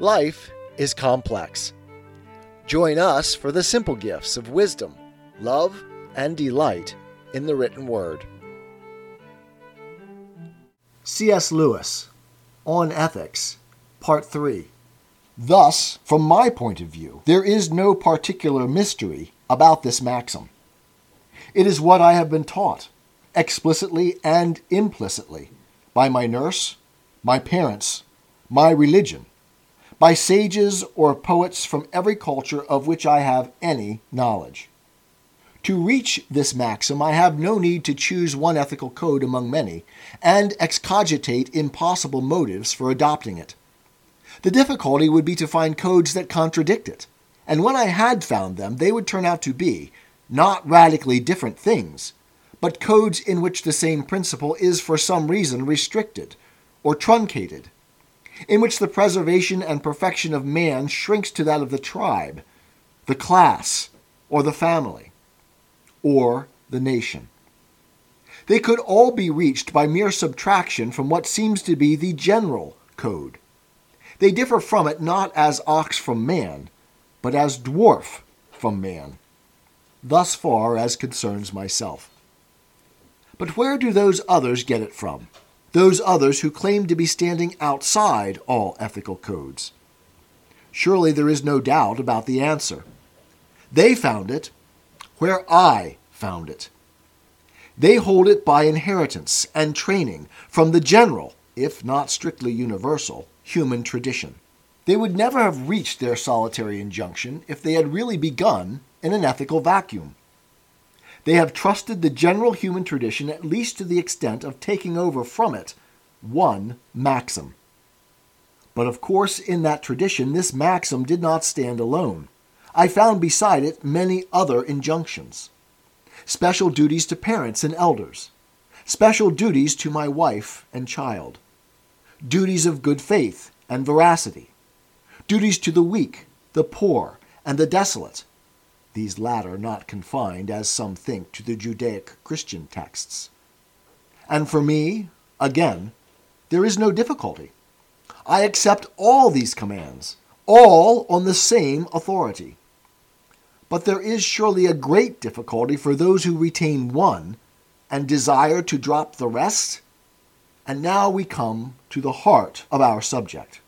Life is complex. Join us for the simple gifts of wisdom, love, and delight in the written word. C.S. Lewis, On Ethics, Part 3. Thus, from my point of view, there is no particular mystery about this maxim. It is what I have been taught, explicitly and implicitly, by my nurse, my parents, my religion, by sages or poets from every culture of which I have any knowledge. To reach this maxim, I have no need to choose one ethical code among many and excogitate impossible motives for adopting it. The difficulty would be to find codes that contradict it, and when I had found them, they would turn out to be not radically different things, but codes in which the same principle is for some reason restricted or truncated, in which the preservation and perfection of man shrinks to that of the tribe, the class, or the family, or the nation. They could all be reached by mere subtraction from what seems to be the general code. They differ from it not as ox from man, but as dwarf from man. Thus far as concerns myself. But where do those others get it from? Those others who claim to be standing outside all ethical codes? Surely there is no doubt about the answer. They found it where I found it. They hold it by inheritance and training from the general, if not strictly universal, human tradition. They would never have reached their solitary injunction if they had really begun in an ethical vacuum. They have trusted the general human tradition at least to the extent of taking over from it one maxim. But of course, in that tradition, this maxim did not stand alone. I found beside it many other injunctions. Special duties to parents and elders, special duties to my wife and child, duties of good faith and veracity, duties to the weak, the poor, and the desolate, these latter not confined, as some think, to the Judaic Christian texts. And for me, again, there is no difficulty. I accept all these commands, all on the same authority. But there is surely a great difficulty for those who retain one and desire to drop the rest. And now we come to the heart of our subject.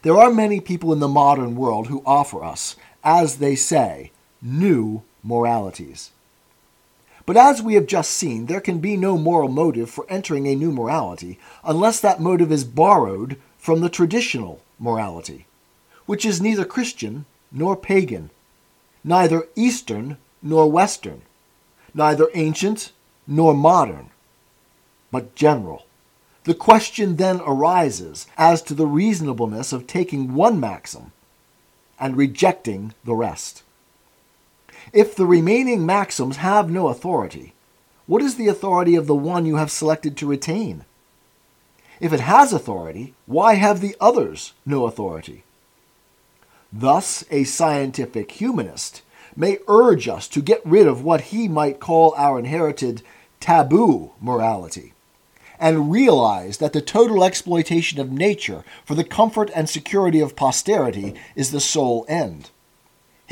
There are many people in the modern world who offer us, as they say, new moralities. But as we have just seen, there can be no moral motive for entering a new morality unless that motive is borrowed from the traditional morality, which is neither Christian nor pagan, neither Eastern nor Western, neither ancient nor modern, but general. The question then arises as to the reasonableness of taking one maxim and rejecting the rest. If the remaining maxims have no authority, what is the authority of the one you have selected to retain? If it has authority, why have the others no authority? Thus, a scientific humanist may urge us to get rid of what he might call our inherited taboo morality and realize that the total exploitation of nature for the comfort and security of posterity is the sole end.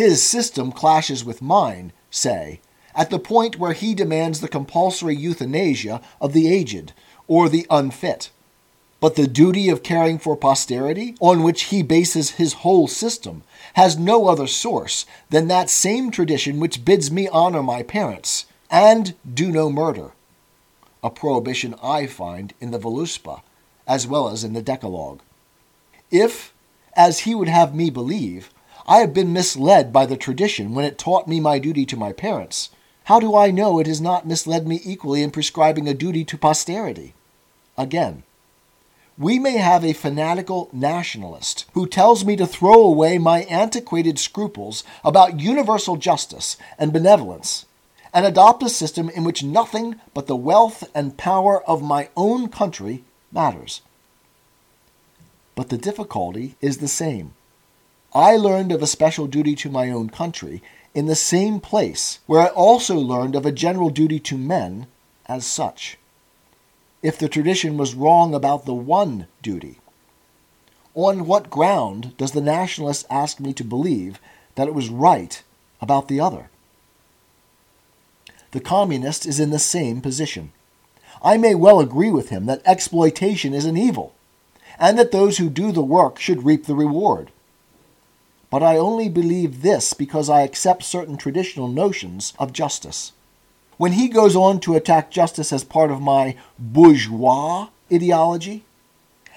His system clashes with mine, say, at the point where he demands the compulsory euthanasia of the aged or the unfit. But the duty of caring for posterity, on which he bases his whole system, has no other source than that same tradition which bids me honor my parents and do no murder, a prohibition I find in the Voluspa as well as in the Decalogue. If, as he would have me believe, I have been misled by the tradition when it taught me my duty to my parents. How do I know it has not misled me equally in prescribing a duty to posterity? Again, we may have a fanatical nationalist who tells me to throw away my antiquated scruples about universal justice and benevolence and adopt a system in which nothing but the wealth and power of my own country matters. But the difficulty is the same. I learned of a special duty to my own country in the same place where I also learned of a general duty to men as such. If the tradition was wrong about the one duty, On what ground does the nationalist ask me to believe that it was right about the other? The communist is in the same position. I may well agree with him that exploitation is an evil, and that those who do the work should reap the reward. But I only believe this because I accept certain traditional notions of justice. When he goes on to attack justice as part of my bourgeois ideology,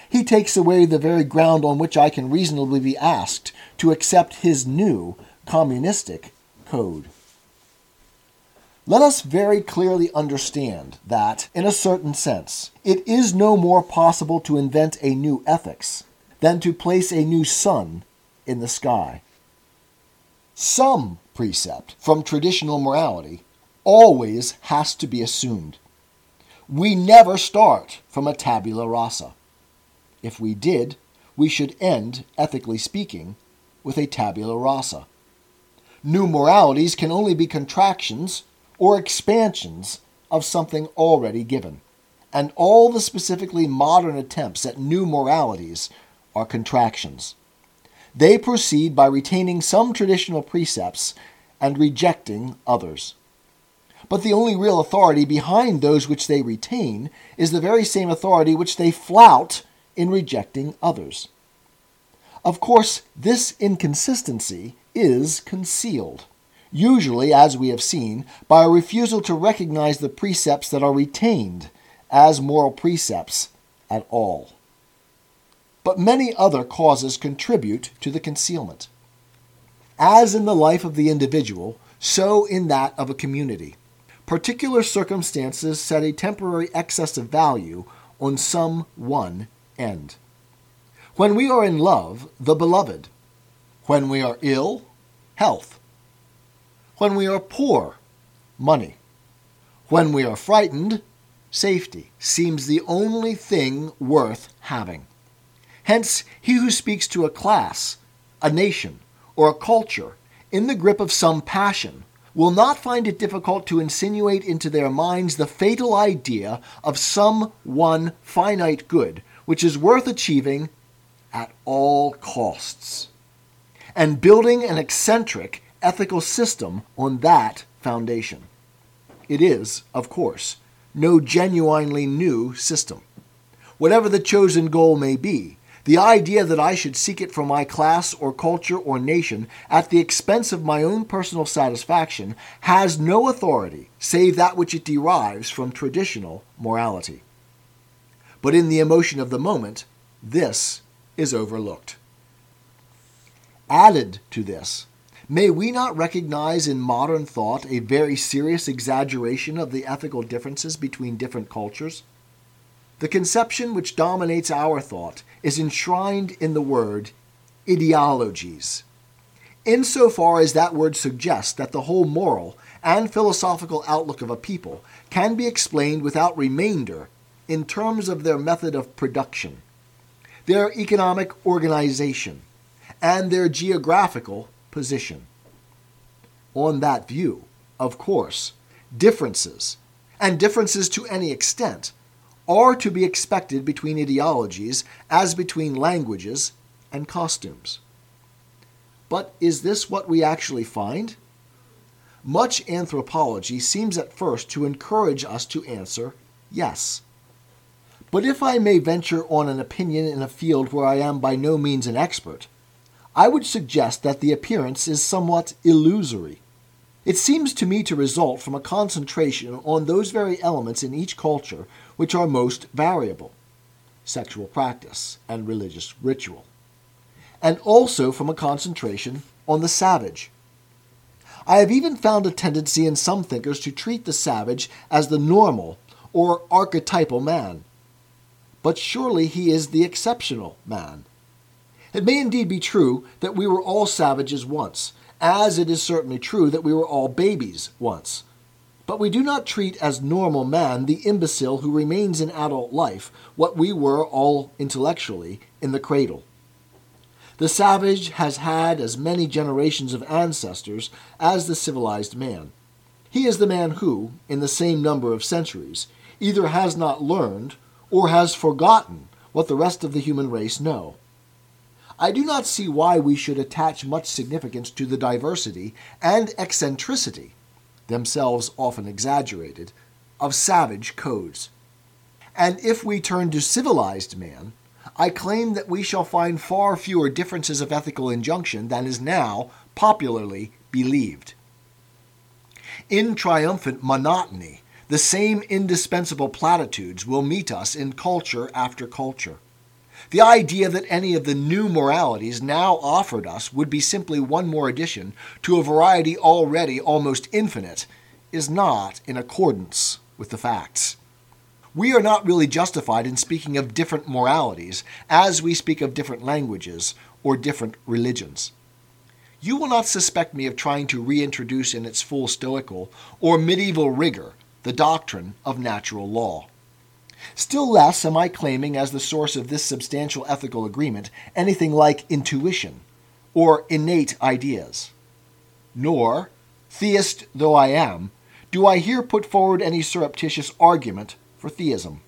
he takes away the very ground on which I can reasonably be asked to accept his new communistic code. Let us very clearly understand that, in a certain sense, it is no more possible to invent a new ethics than to place a new sun in the sky. Some precept from traditional morality always has to be assumed. We never start from a tabula rasa. If we did, we should end, ethically speaking, with a tabula rasa. New moralities can only be contractions or expansions of something already given. And all the specifically modern attempts at new moralities are contractions. They proceed by retaining some traditional precepts and rejecting others. But the only real authority behind those which they retain is the very same authority which they flout in rejecting others. Of course, this inconsistency is concealed usually, as we have seen, by a refusal to recognize the precepts that are retained as moral precepts at all. But many other causes contribute to the concealment. As in the life of the individual, so in that of a community. Particular circumstances set a temporary excess of value on some one end. When we are in love, the beloved. When we are ill, health. When we are poor, money. When we are frightened, safety seems the only thing worth having. Hence, he who speaks to a class, a nation, or a culture in the grip of some passion will not find it difficult to insinuate into their minds the fatal idea of some one finite good which is worth achieving at all costs. And building an eccentric ethical system on that foundation. It is, of course, no genuinely new system. Whatever the chosen goal may be, the idea that I should seek it for my class or culture or nation at the expense of my own personal satisfaction has no authority save that which it derives from traditional morality. But in the emotion of the moment, this is overlooked. Added to this, May we not recognize in modern thought a very serious exaggeration of the ethical differences between different cultures? The conception which dominates our thought is enshrined in the word ideologies. Insofar as that word suggests that the whole moral and philosophical outlook of a people can be explained without remainder in terms of their method of production, their economic organization, and their geographical position. On that view, of course, differences, and differences to any extent, are to be expected between ideologies as between languages and costumes. But is this what we actually find? Much anthropology seems at first to encourage us to answer yes. But if I may venture on an opinion in a field where I am by no means an expert, I would suggest that the appearance is somewhat illusory. It seems to me to result from a concentration on those very elements in each culture which are most variable sexual practice and religious ritual, and also from a concentration on the savage. I have even found a tendency in some thinkers to treat the savage as the normal or archetypal man. But surely he is the exceptional man it may indeed be true that we were all savages once, as it is certainly true that we were all babies once. But we do not treat as normal man the imbecile who remains in adult life what we were all intellectually in the cradle. The savage has had as many generations of ancestors as the civilized man. He is the man who, in the same number of centuries, either has not learned or has forgotten what the rest of the human race know. I do not see why we should attach much significance to the diversity and eccentricity, themselves often exaggerated, of savage codes. And if we turn to civilized man, I claim that we shall find far fewer differences of ethical injunction than is now popularly believed. In triumphant monotony, the same indispensable platitudes will meet us in culture after culture. The idea that any of the new moralities now offered us would be simply one more addition to a variety already almost infinite is not in accordance with the facts. We are not really justified in speaking of different moralities as we speak of different languages or different religions. You will not suspect me of trying to reintroduce in its full stoical or medieval rigor the doctrine of natural law. Still less am I claiming as the source of this substantial ethical agreement anything like intuition or innate ideas. Nor, theist though I am, do I here put forward any surreptitious argument for theism.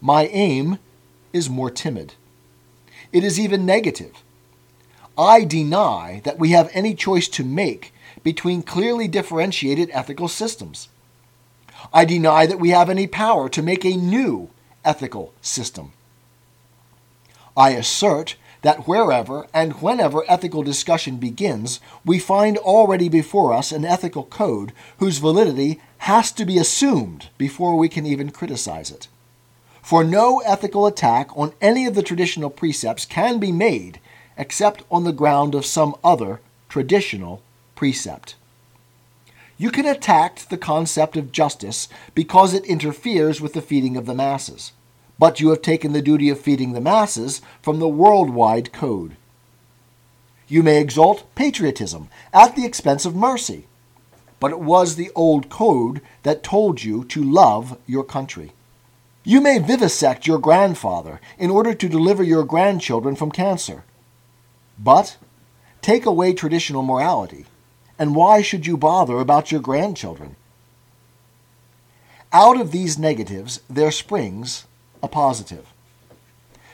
My aim is more timid. It is even negative. I deny that we have any choice to make between clearly differentiated ethical systems. I deny that we have any power to make a new ethical system. I assert that wherever and whenever ethical discussion begins, we find already before us an ethical code whose validity has to be assumed before we can even criticize it. For no ethical attack on any of the traditional precepts can be made except on the ground of some other traditional precept. You can attack the concept of justice because it interferes with the feeding of the masses, but you have taken the duty of feeding the masses from the worldwide code. You may exalt patriotism at the expense of mercy, but it was the old code that told you to love your country. You may vivisect your grandfather in order to deliver your grandchildren from cancer, but take away traditional morality and why should you bother about your grandchildren? Out of these negatives, there springs a positive.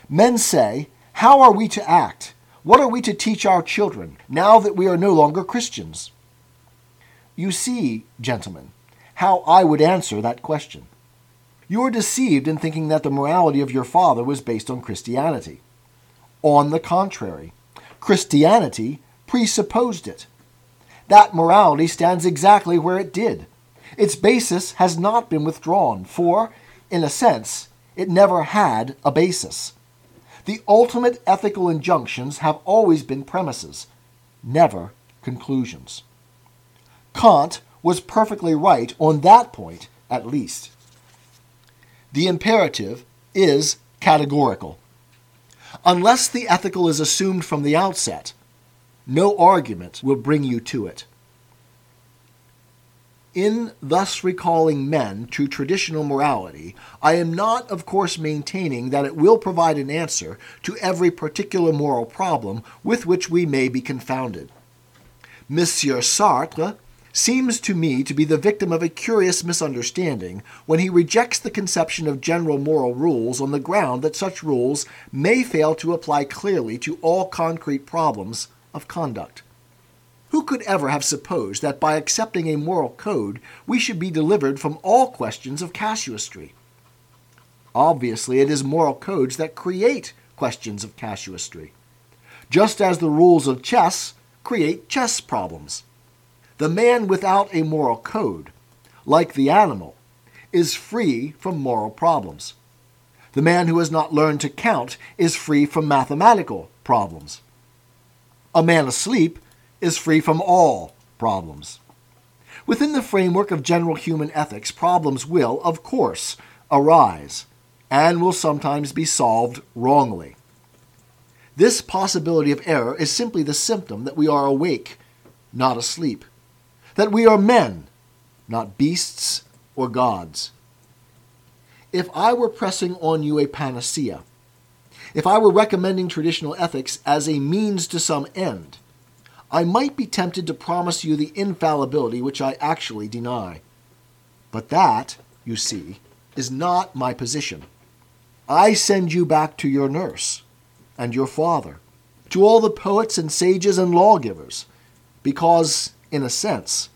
Men say, How are we to act? What are we to teach our children now that we are no longer Christians? You see, gentlemen, how I would answer that question. You are deceived in thinking that the morality of your father was based on Christianity. On the contrary, Christianity presupposed it that morality stands exactly where it did. Its basis has not been withdrawn, for, in a sense, it never had a basis. The ultimate ethical injunctions have always been premises, never conclusions. Kant was perfectly right on that point, at least. The imperative is categorical. Unless the ethical is assumed from the outset, no argument will bring you to it. In thus recalling men to traditional morality, I am not, of course, maintaining that it will provide an answer to every particular moral problem with which we may be confounded. Monsieur Sartre seems to me to be the victim of a curious misunderstanding when he rejects the conception of general moral rules on the ground that such rules may fail to apply clearly to all concrete problems of conduct. Who could ever have supposed that by accepting a moral code we should be delivered from all questions of casuistry? Obviously, it is moral codes that create questions of casuistry, just as the rules of chess create chess problems. The man without a moral code, like the animal, is free from moral problems. The man who has not learned to count is free from mathematical problems. A man asleep is free from all problems. Within the framework of general human ethics, problems will, of course, arise and will sometimes be solved wrongly. This possibility of error is simply the symptom that we are awake, not asleep, that we are men, not beasts or gods. If I were pressing on you a panacea, if I were recommending traditional ethics as a means to some end, I might be tempted to promise you the infallibility which I actually deny. But that, you see, is not my position. I send you back to your nurse and your father to all the poets and sages and lawgivers, because, in a sense,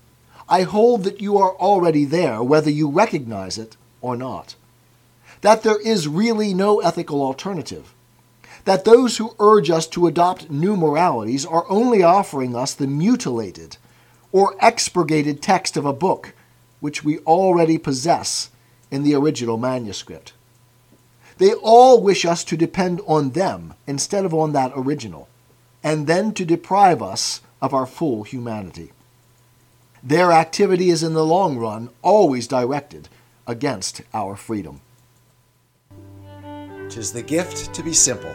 I hold that you are already there whether you recognize it or not. That there is really no ethical alternative. That those who urge us to adopt new moralities are only offering us the mutilated or expurgated text of a book which we already possess in the original manuscript. They all wish us to depend on them instead of on that original, and then to deprive us of our full humanity. Their activity is in the long run always directed against our freedom. Tis the gift to be simple,